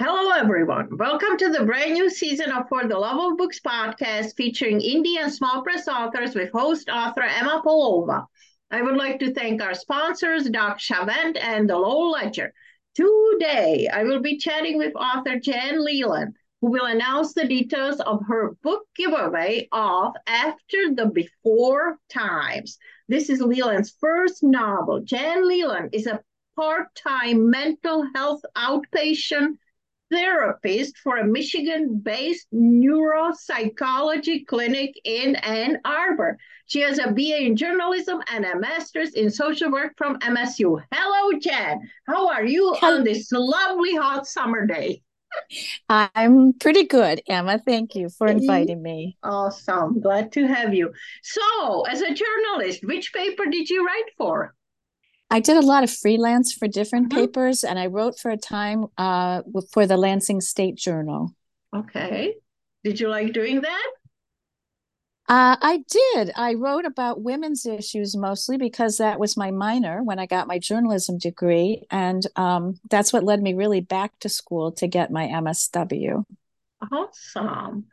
Hello, everyone. Welcome to the brand new season of For the Love of Books podcast featuring indie and small press authors with host author Emma Polova. I would like to thank our sponsors, Doc Chavent and the Lowell Ledger. Today, I will be chatting with author Jan Leland, who will announce the details of her book giveaway of After the Before Times. This is Leland's first novel. Jan Leland is a part time mental health outpatient therapist for a Michigan based neuropsychology clinic in Ann Arbor. She has a BA in journalism and a master's in social work from MSU. Hello, Jan. How are you Hello. on this lovely hot summer day? I'm pretty good, Emma. Thank you for inviting me. Awesome. Glad to have you. So, as a journalist, which paper did you write for? I did a lot of freelance for different mm-hmm. papers, and I wrote for a time uh, for the Lansing State Journal. Okay. Did you like doing that? Uh, I did. I wrote about women's issues mostly because that was my minor when I got my journalism degree. And um, that's what led me really back to school to get my MSW. Awesome.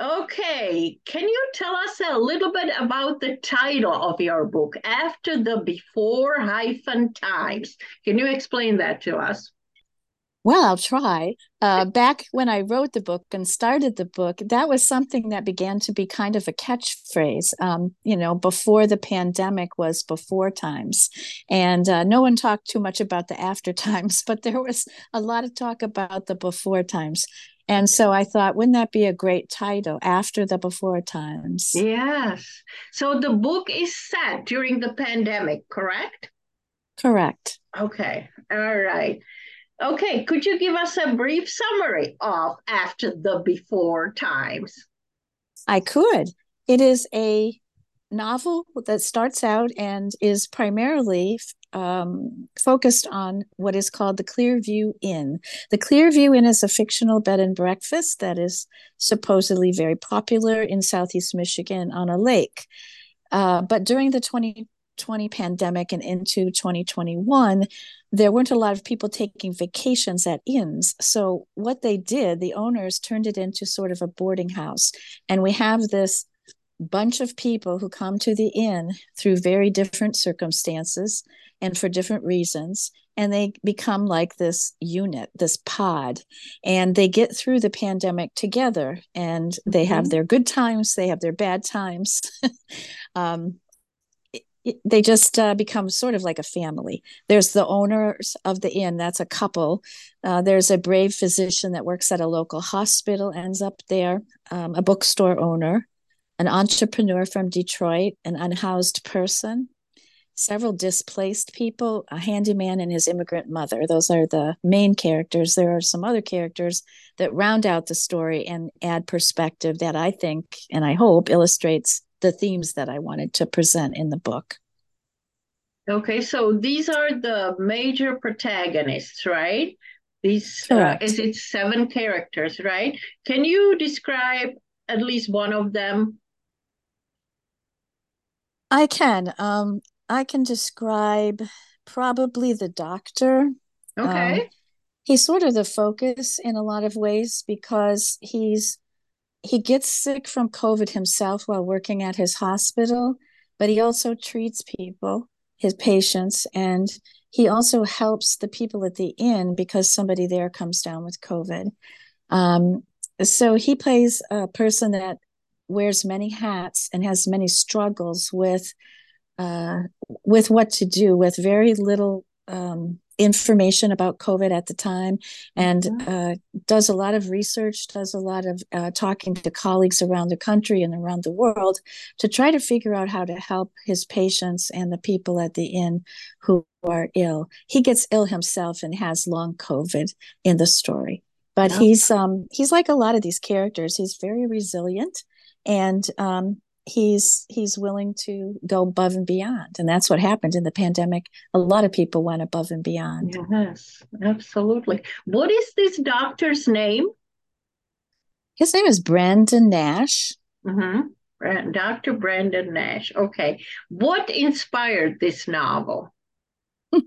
Okay, can you tell us a little bit about the title of your book, After the Before hyphen Times? Can you explain that to us? Well, I'll try. Uh, back when I wrote the book and started the book, that was something that began to be kind of a catchphrase. Um, you know, before the pandemic was before times. And uh, no one talked too much about the after times, but there was a lot of talk about the before times. And so I thought, wouldn't that be a great title after the before times? Yes. So the book is set during the pandemic, correct? Correct. Okay. All right. Okay. Could you give us a brief summary of after the before times? I could. It is a novel that starts out and is primarily um, focused on what is called the Clearview Inn. The Clearview Inn is a fictional bed and breakfast that is supposedly very popular in Southeast Michigan on a lake. Uh, but during the 2020 pandemic and into 2021, there weren't a lot of people taking vacations at inns. So, what they did, the owners turned it into sort of a boarding house. And we have this bunch of people who come to the inn through very different circumstances and for different reasons and they become like this unit this pod and they get through the pandemic together and they mm-hmm. have their good times they have their bad times um, they just uh, become sort of like a family. There's the owners of the inn, that's a couple. Uh, there's a brave physician that works at a local hospital, ends up there, um, a bookstore owner, an entrepreneur from Detroit, an unhoused person, several displaced people, a handyman, and his immigrant mother. Those are the main characters. There are some other characters that round out the story and add perspective that I think and I hope illustrates the themes that I wanted to present in the book. Okay, so these are the major protagonists, right? These uh, is it seven characters, right? Can you describe at least one of them? I can. Um, I can describe probably the doctor. Okay. Um, he's sort of the focus in a lot of ways because he's he gets sick from COVID himself while working at his hospital, but he also treats people, his patients, and he also helps the people at the inn because somebody there comes down with COVID. Um, so he plays a person that wears many hats and has many struggles with uh, with what to do with very little um, information about COVID at the time and mm-hmm. uh, does a lot of research, does a lot of uh, talking to colleagues around the country and around the world to try to figure out how to help his patients and the people at the inn who are ill. He gets ill himself and has long COVID in the story. But oh. he's um, he's like a lot of these characters. He's very resilient, and um, he's he's willing to go above and beyond. And that's what happened in the pandemic. A lot of people went above and beyond. Yes absolutely. What is this doctor's name? His name is brandon nash. Mm-hmm. dr brandon nash. Okay. What inspired this novel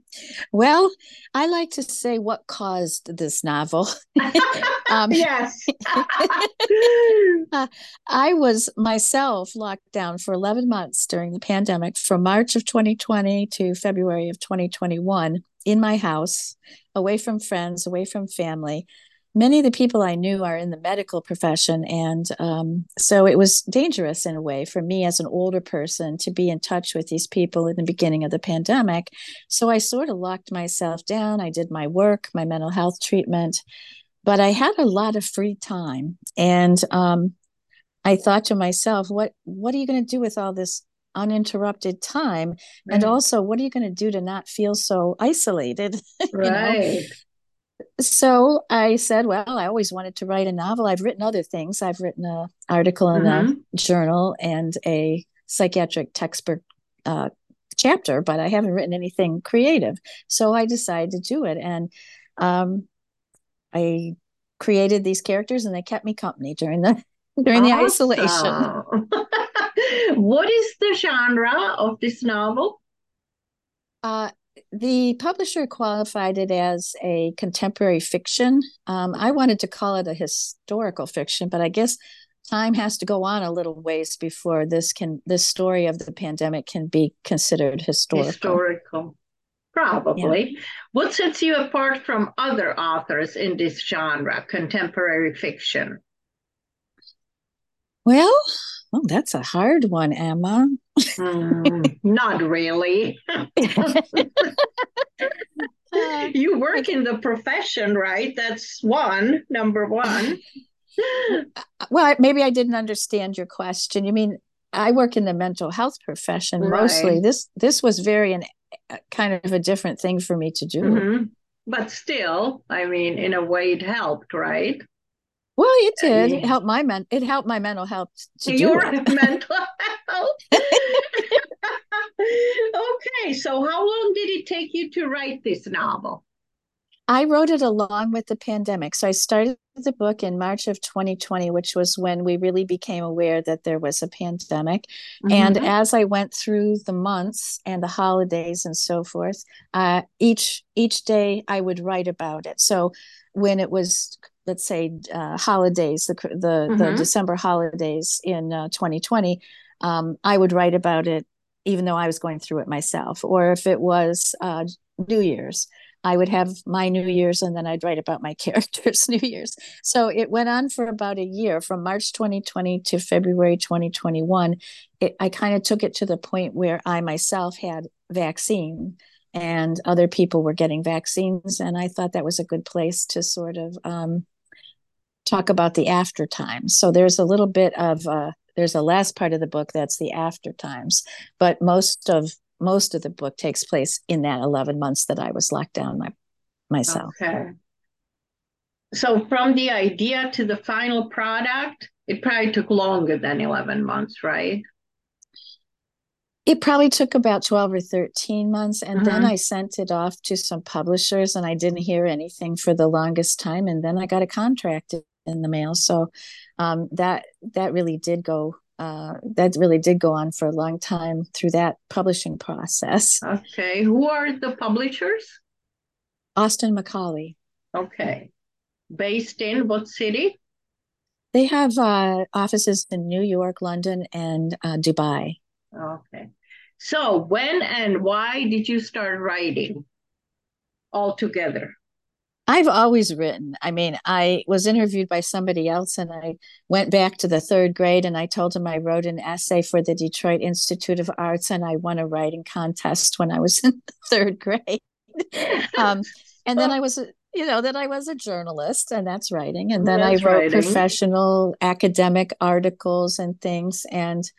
well, I like to say what caused this novel. um, yes. uh, I was myself locked down for 11 months during the pandemic from March of 2020 to February of 2021 in my house, away from friends, away from family many of the people I knew are in the medical profession. And um, so it was dangerous in a way for me as an older person to be in touch with these people in the beginning of the pandemic. So I sort of locked myself down. I did my work, my mental health treatment, but I had a lot of free time. And um, I thought to myself, what, what are you going to do with all this uninterrupted time right. and also what are you going to do to not feel so isolated right so I said, well, I always wanted to write a novel. I've written other things. I've written an article in mm-hmm. a journal and a psychiatric textbook uh, chapter, but I haven't written anything creative. So I decided to do it, and um, I created these characters, and they kept me company during the during the isolation. what is the genre of this novel? Uh, the publisher qualified it as a contemporary fiction. Um, I wanted to call it a historical fiction, but I guess time has to go on a little ways before this can this story of the pandemic can be considered historical. Historical, probably. Yeah. What sets you apart from other authors in this genre, contemporary fiction? Well, oh, that's a hard one, Emma. Mm, not really. you work in the profession, right? That's one, number one. well, maybe I didn't understand your question. You mean I work in the mental health profession right. mostly. This this was very an kind of a different thing for me to do. Mm-hmm. But still, I mean, in a way, it helped, right? Well, it did. It helped my men. It helped my mental health. To Your mental health. okay, so how long did it take you to write this novel? I wrote it along with the pandemic. So I started the book in March of 2020, which was when we really became aware that there was a pandemic. Mm-hmm. And as I went through the months and the holidays and so forth, uh, each each day I would write about it. So when it was let's say uh, holidays the the, mm-hmm. the december holidays in uh, 2020 um, i would write about it even though i was going through it myself. Or if it was uh, new year's i would have my new year's and then i'd write about my characters new year's. So it went on for about a year from march 2020 to february 2021 it, i kind of took it to the point where i myself had vaccine and other people were getting vaccines and i thought that was a good place to sort of um, talk about the after times so there's a little bit of uh, there's a last part of the book that's the after times but most of most of the book takes place in that 11 months that i was locked down my, myself. Okay. So from the idea to the final product it probably took longer than 11 months right? It probably took about 12 or 13 months and mm-hmm. then i sent it off to some publishers and i didn't hear anything for the longest time and then i got a contract in the mail. So um, that that really did go uh, that really did go on for a long time through that publishing process. Okay who are the publishers? Austin Macauley. Okay. Based in what city? They have uh, offices in new york london and uh, dubai. Okay. So when and why did you start writing altogether? I've always written. I mean, I was interviewed by somebody else and I went back to the third grade and I told him I wrote an essay for the Detroit Institute of Arts and I won a writing contest when I was in the third grade. um, and then I was, you know, then I was a journalist and that's writing. And then that's I wrote writing. professional academic articles and things. And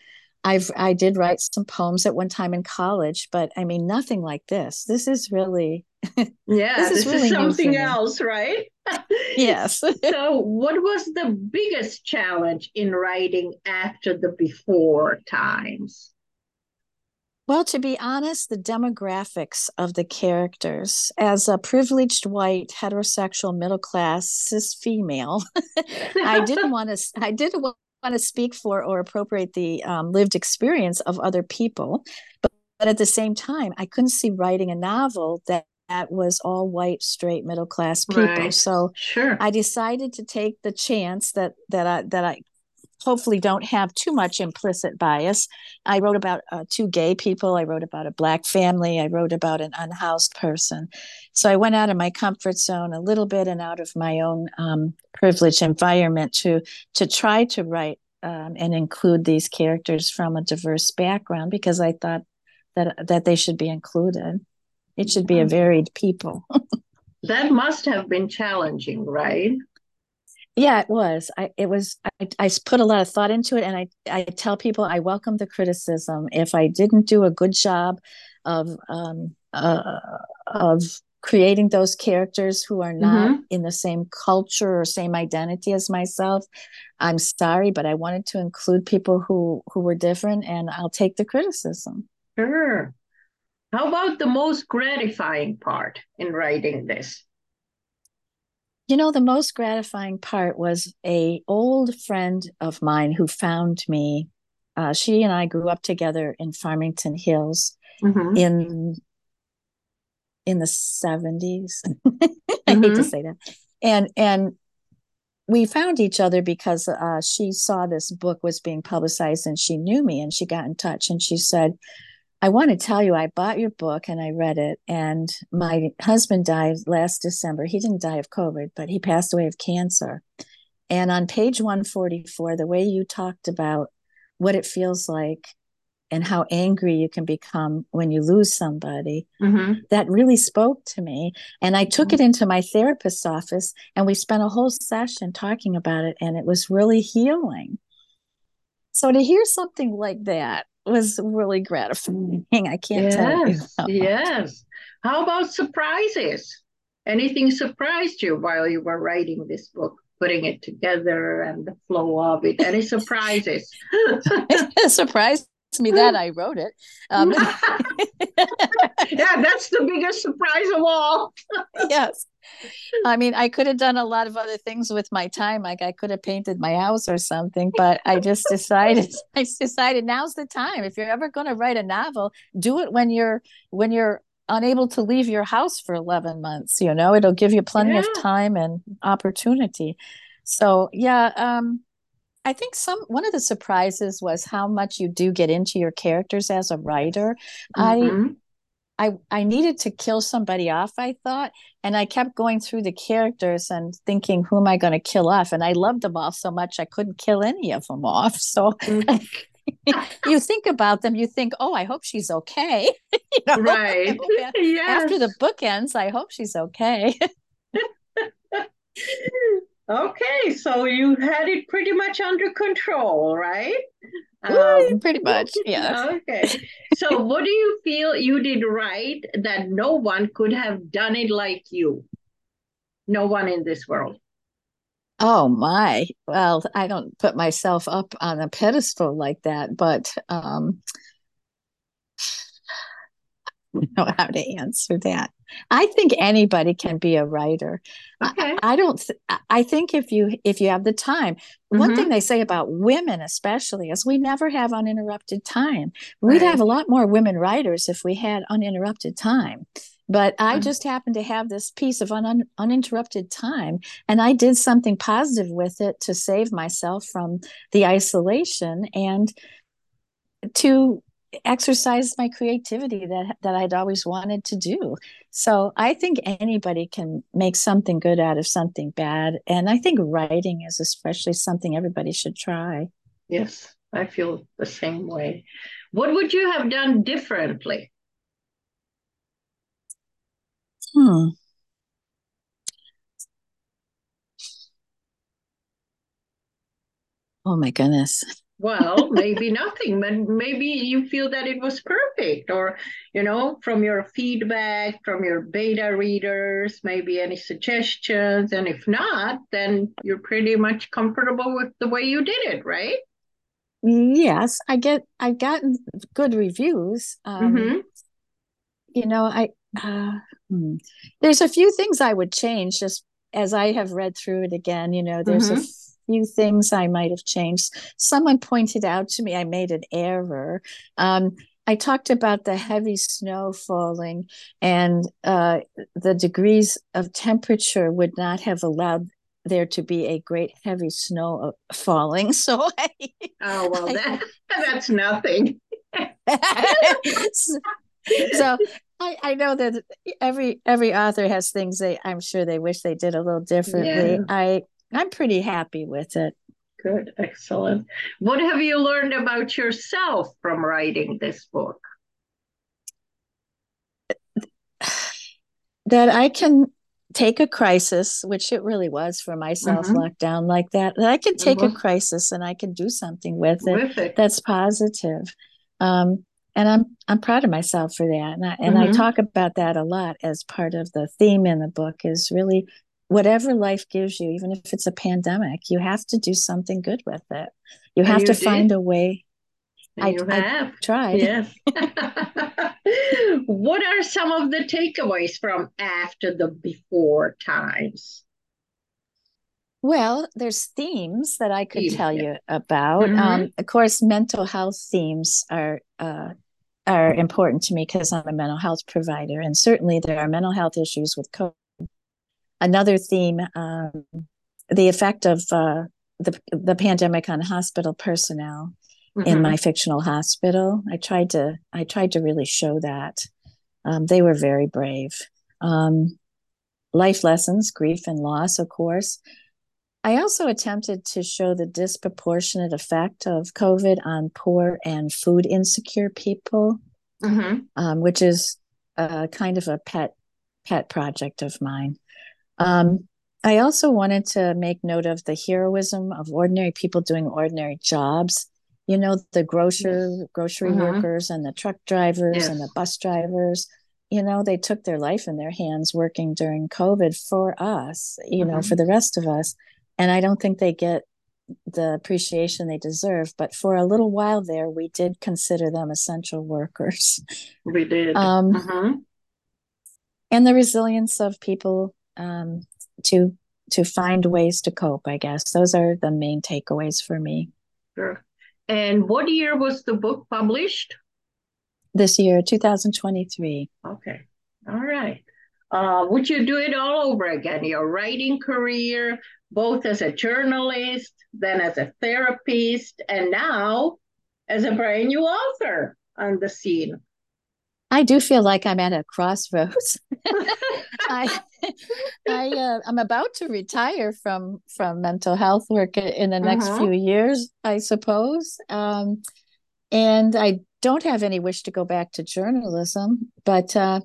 I've I did write some poems at one time in college, but I mean nothing like this. This is really yeah, this, is, this really is something else, right? yes. so, what was the biggest challenge in writing after the before times? Well, to be honest, the demographics of the characters as a privileged white heterosexual middle class cis female, I didn't want to. I didn't want to speak for or appropriate the um, lived experience of other people, but at the same time, I couldn't see writing a novel that that was all white straight middle class people. Right. so sure. I decided to take the chance that that i that i hopefully don't have too much implicit bias. I wrote about uh, two gay people. I wrote about a black family. I wrote about an unhoused person. So i went out of my comfort zone a little bit and out of my own um, privileged environment to to try to write um, and include these characters from a diverse background because i thought that that they should be included it should be a varied people. that must have been challenging, right? Yeah, it was. I it was. I, I put a lot of thought into it, and I I tell people I welcome the criticism. If I didn't do a good job of um uh, of creating those characters who are not mm-hmm. in the same culture or same identity as myself i'm sorry but i wanted to include people who who were different and i'll take the criticism sure how about the most gratifying part in writing this? You know, the most gratifying part was a old friend of mine who found me. Uh, she and I grew up together in Farmington Hills mm-hmm. in in the 70s. I mm-hmm. hate to mm-hmm. say that. And and we found each other because uh, she saw this book was being publicized and she knew me and she got in touch and she said, I want to tell you, I bought your book and I read it. And my husband died last December. He didn't die of COVID, but he passed away of cancer. And on page 144, the way you talked about what it feels like and how angry you can become when you lose somebody, mm-hmm. that really spoke to me. And I took mm-hmm. it into my therapist's office and we spent a whole session talking about it. And it was really healing. So to hear something like that, was really gratifying. I can't yes, tell you. How yes. How about surprises? Anything surprised you while you were writing this book, putting it together and the flow of it? Any surprises? it surprised me that I wrote it. Um, yeah, that's the biggest surprise of all. yes. I mean, I could have done a lot of other things with my time. Like I could have painted my house or something, but I just decided I decided now's the time. If you're ever going to write a novel, do it when you're when you're unable to leave your house for 11 months, you know. It'll give you plenty yeah. of time and opportunity. So, yeah, um I think some one of the surprises was how much you do get into your characters as a writer. Mm-hmm. I I I needed to kill somebody off, I thought, and I kept going through the characters and thinking, who am I going to kill off? And I loved them all so much I couldn't kill any of them off. So you think about them, you think, oh, I hope she's okay. you know? Right. yes. After the book ends, I hope she's okay. Okay, so you had it pretty much under control, right? Um, pretty much, yeah. Okay. So, what do you feel you did right that no one could have done it like you? No one in this world. Oh my. Well, I don't put myself up on a pedestal like that, but um know how to answer that. I think anybody can be a writer. Okay. I, I don't. Th- I think if you if you have the time, mm-hmm. one thing they say about women, especially, is we never have uninterrupted time. We'd have a lot more women writers if we had uninterrupted time. But I mm-hmm. just happened to have this piece of un- uninterrupted time, and I did something positive with it to save myself from the isolation and to exercise my creativity that that I'd always wanted to do. So I think anybody can make something good out of something bad, and I think writing is especially something everybody should try. Yes, I feel the same way. What would you have done differently? Hmm. Oh my goodness well maybe nothing but maybe you feel that it was perfect or you know from your feedback from your beta readers maybe any suggestions and if not then you're pretty much comfortable with the way you did it right yes i get i've gotten good reviews um, mm-hmm. you know i uh, hmm. there's a few things i would change just as i have read through it again you know there's mm-hmm. a few things I might have changed. Someone pointed out to me I made an error. Um, I talked about the heavy snow falling and uh, the degrees of temperature would not have allowed there to be a great heavy snow uh, falling. So, I, oh well, that, that's nothing. so, so I, I know that every every author has things they I'm sure they wish they did a little differently. Yeah. I I'm pretty happy with it. Good, excellent. What have you learned about yourself from writing this book? That I can take a crisis, which it really was for myself, mm-hmm. lockdown like that, that I can take mm-hmm. a crisis and I can do something with it, with it. that's positive. Um, and I'm I'm proud of myself for that. And I, and mm-hmm. I talk about that a lot as part of the theme in the book is really whatever life gives you, even if it's a pandemic, you have to do something good with it. You have you to did. find a way. I, you have I tried. Yes. what are some of the takeaways from after the before times? Well, there's themes that I could tell you about. Mm-hmm. Um, of course, mental health themes are uh, are important to me because I'm a mental health provider, and certainly there are mental health issues with COVID. Another theme, um, the effect of uh, the the pandemic on hospital personnel mm-hmm. in my fictional hospital. I tried to I tried to really show that um, they were very brave. Um, life lessons, grief and loss, of course. I also attempted to show the disproportionate effect of COVID on poor and food insecure people, mm-hmm. um, which is a kind of a pet pet project of mine. Um, I also wanted to make note of the heroism of ordinary people doing ordinary jobs. You know, the grocer, yes. grocery mm-hmm. workers, and the truck drivers yes. and the bus drivers. You know, they took their life in their hands working during COVID for us. You mm-hmm. know, for the rest of us and I don't think they get the appreciation they deserve. But for a little while there, we did consider them essential workers. We did. Um, mm-hmm. And the resilience of people um, to to find ways to cope. I guess those are the main takeaways for me. Sure. And what year was the book published? This year, 2023. Okay. All right. Uh, would you do it all over again? Your writing career, both as a journalist, then as a therapist, and now as a brand new author on the scene. I do feel like I'm at a crossroads. I, I, uh, I'm about to retire from from mental health work in the next uh-huh. few years, I suppose, um, and I don't have any wish to go back to journalism. But uh,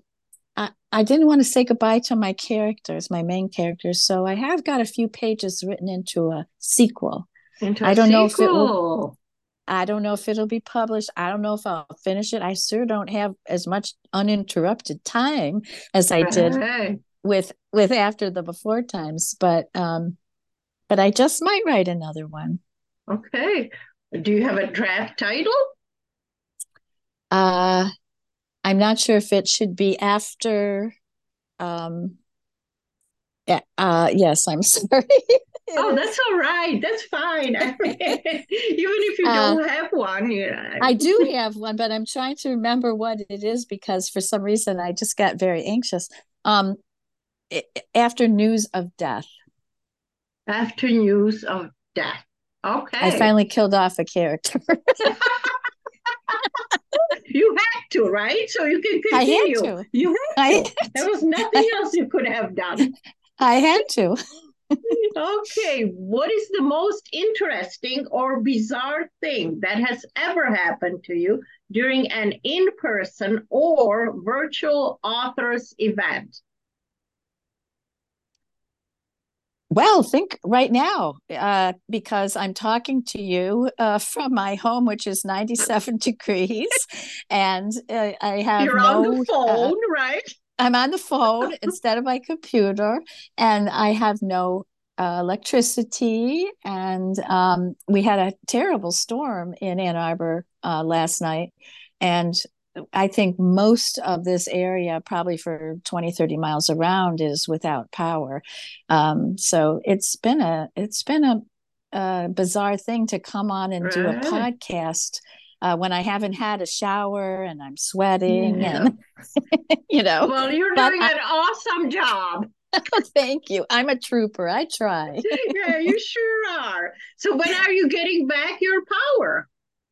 I I didn't want to say goodbye to my characters, my main characters. So I have got a few pages written into a sequel. Into a I don't sequel. know if it will. I don't know if it'll be published. I don't know if I'll finish it. I sure don't have as much uninterrupted time as I did hey. with with after the before times. But um, but I just might write another one. Okay. Do you have a draft title? Uh I'm not sure if it should be after. Um, uh, yes, I'm sorry. Oh, that's all right. That's fine. I mean, even if you don't uh, have one, yeah. I do have one, but I'm trying to remember what it is because for some reason I just got very anxious. Um, it, after news of death. After news of death. Okay. I finally killed off a character. you had to, right? So you can continue. I had to. You had I to. Had there was nothing else you could have done. I had to. Okay, what is the most interesting or bizarre thing that has ever happened to you during an in person or virtual authors event? Well, think right now, uh, because I'm talking to you uh, from my home, which is 97 degrees, and uh, I have You're no, on the phone, right? I'm on the phone instead of my computer, and I have no uh, electricity. And um, we had a terrible storm in Ann Arbor uh, last night, and I think most of this area, probably for 20, 30 miles around, is without power. Um, so it's been a it's been a, a, bizarre thing to come on and right. do a podcast uh, when I haven't had a shower and I'm sweating yeah. and you know. Well, you're doing I, an awesome job. Thank you. I'm a trooper. I try. yeah, you sure are. So when are you getting back your power?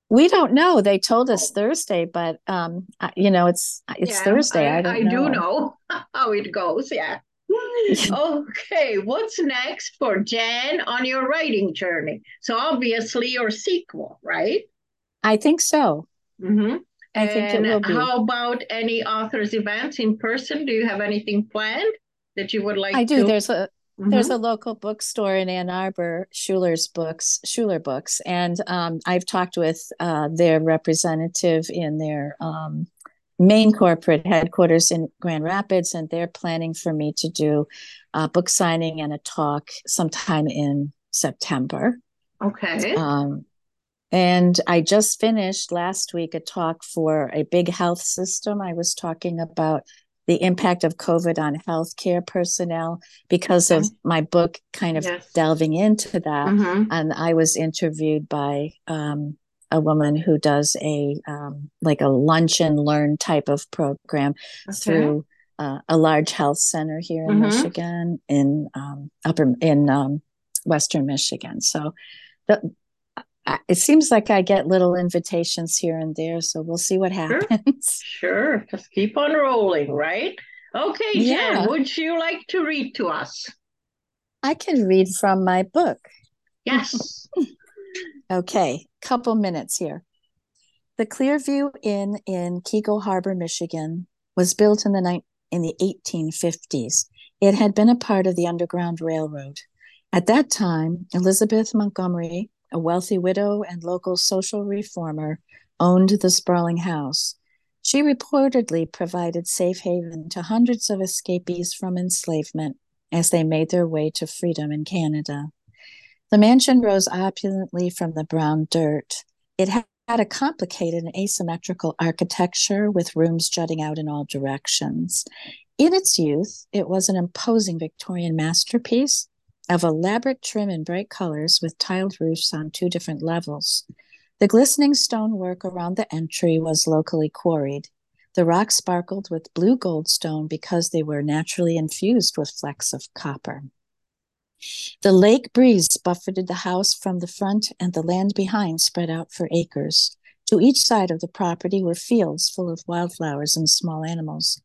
We don't know. They told us Thursday, but um, you know, it's it's yeah, Thursday. I, I, I know. do know how it goes. Yeah. okay, what's next for Jan on your writing journey? So obviously your sequel, right? I think so. Mm-hmm. I and think it will be. How about any authors' events in person? Do you have anything planned that you would like? I do. To... There's a mm-hmm. there's a local bookstore in Ann Arbor, Schuler's Books, Schuler Books, and um, I've talked with uh, their representative in their um, main corporate headquarters in Grand Rapids, and they're planning for me to do a book signing and a talk sometime in September. Okay. Um, and I just finished last week a talk for a big health system. I was talking about the impact of COVID on healthcare personnel because of my book kind of yes. delving into that. Mm-hmm. And I was interviewed by um, a woman who does a um, like a lunch and learn type of program okay. through uh, a large health center here in mm-hmm. Michigan, in um, upper in um, Western Michigan. So, the, it seems like I get little invitations here and there. So we'll see what happens. Sure, sure. just keep on rolling, right? Okay, Jen, yeah. would you like to read to us? I can read from my book. Yes. okay, couple minutes here. The Clearview Inn in Keego Harbor, Michigan, was built in the ni- in the 1850s. It had been a part of the Underground Railroad. At that time, Elizabeth Montgomery, a wealthy widow and local social reformer, owned the sprawling house. She reportedly provided safe haven to hundreds of escapees from enslavement as they made their way to freedom in Canada. The mansion rose opulently from the brown dirt. It had a complicated and asymmetrical architecture with rooms jutting out in all directions. In its youth, it was an imposing Victorian masterpiece of elaborate trim and bright colors with tiled roofs on two different levels. The glistening stonework around the entry was locally quarried. The rocks sparkled with blue goldstone because they were naturally infused with flecks of copper. The lake breeze buffeted the house from the front, and the land behind spread out for acres. To each side of the property were fields full of wildflowers and small animals.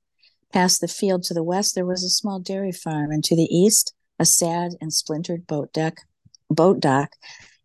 Past the field to the west, there was a small dairy farm, and to the east, a sad and splintered boat deck, boat dock,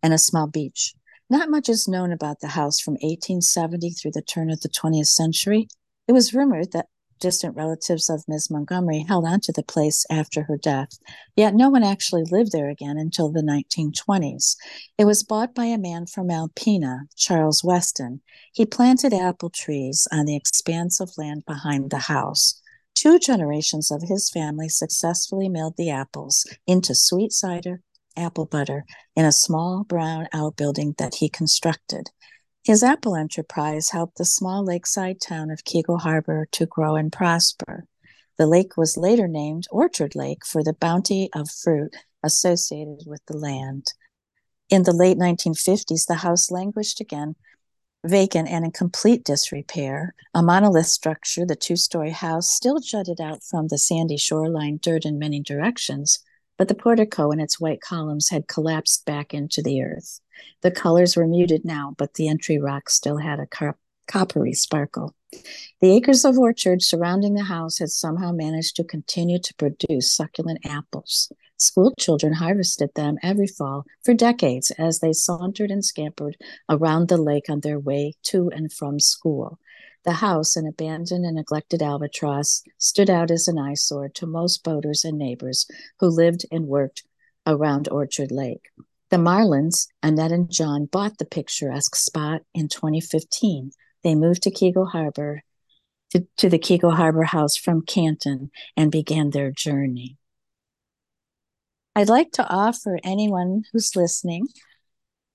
and a small beach. Not much is known about the house from 1870 through the turn of the 20th century. It was rumored that distant relatives of Ms. Montgomery held on to the place after her death, yet no one actually lived there again until the 1920s. It was bought by a man from Alpena, Charles Weston. He planted apple trees on the expanse of land behind the house. Two generations of his family successfully milled the apples into sweet cider, apple butter in a small brown outbuilding that he constructed. His apple enterprise helped the small lakeside town of Keego Harbor to grow and prosper. The lake was later named Orchard Lake for the bounty of fruit associated with the land. In the late 1950s, the house languished again, vacant and in complete disrepair. A monolith structure, the two story house, still jutted out from the sandy shoreline dirt in many directions, but the portico and its white columns had collapsed back into the earth. The colors were muted now, but the entry rock still had a car- coppery sparkle. The acres of orchard surrounding the house had somehow managed to continue to produce succulent apples. School children harvested them every fall for decades as they sauntered and scampered around the lake on their way to and from school. The house, an abandoned and neglected albatross, stood out as an eyesore to most boaters and neighbors who lived and worked around Orchard Lake. The Marlins, Annette and John, bought the picturesque spot in 2015. They moved to Keego Harbor, to, to the Keego Harbor house from Canton, and began their journey. I'd like to offer anyone who's listening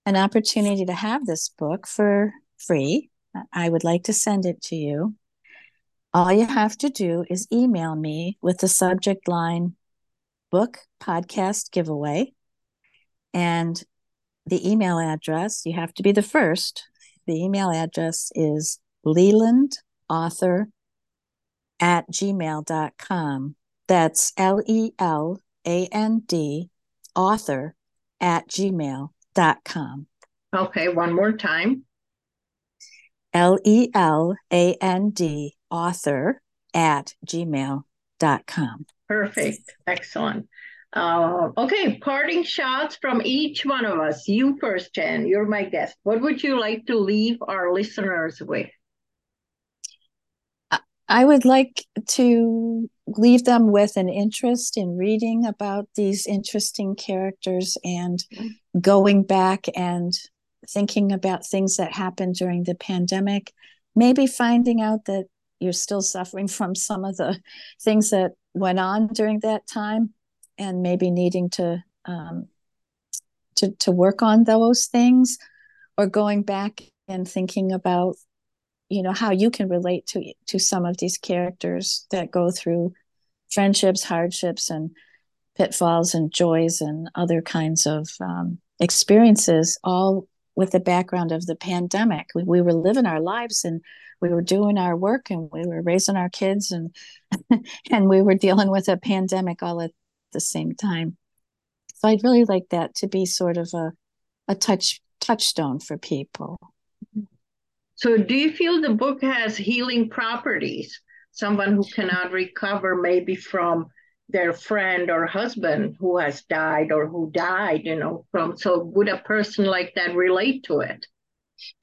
an opportunity to have this book for free I would like to send it to you. All you have to do is email me with the subject line book podcast giveaway and the email address. You have to be the first the email address is lelandauthor at gmail.com. That's L E L A N D author at gmail.com. Okay, one more time. L E L A N D author at gmail.com. Perfect. Excellent. Uh, okay, parting shots from each one of us. You first, Jen. You're my guest. What would you like to leave our listeners with? I would like to leave them with an interest in reading about these interesting characters and going back and thinking about things that happened during the pandemic, maybe finding out that you're still suffering from some of the things that went on during that time and maybe needing to um, to to work on those things or going back and thinking about you know how you can relate to to some of these characters that go through friendships hardships and pitfalls and joys and other kinds of um, experiences all with the background of the pandemic. We, we were living our lives and we were doing our work and we were raising our kids and and we were dealing with a pandemic all at the same time so i'd really like that to be sort of a a touch touchstone for people so, do you feel the book has healing properties? Someone who cannot recover, maybe from their friend or husband who has died or who died, you know, from. So, would a person like that relate to it?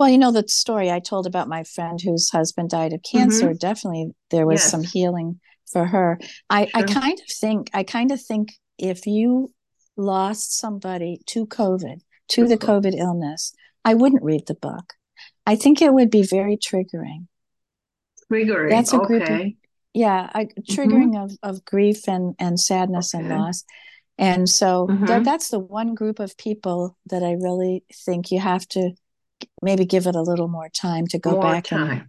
Well, you know, the story I told about my friend whose husband died of cancer, mm-hmm. definitely there was yes. some healing for her. I, sure. I kind of think, I kind of think if you lost somebody to COVID, to the COVID illness, I wouldn't read the book. I think it would be very triggering. Triggering. That's a group. Okay. Of, yeah, a, triggering mm-hmm. of, of grief and and sadness okay. and loss. And so mm-hmm. that, that's the one group of people that I really think you have to maybe give it a little more time to go more back time. and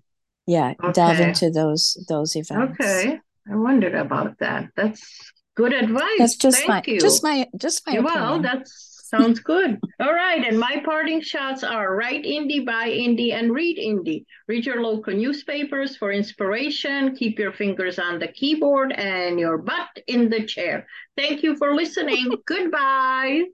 yeah, okay. delve into those those events. Okay. I wondered about that. That's good advice. That's just Thank my you. just my just my well, that Sounds good. All right. And my parting shots are write indie, buy indie, and read indie. Read your local newspapers for inspiration. Keep your fingers on the keyboard and your butt in the chair. Thank you for listening. Goodbye.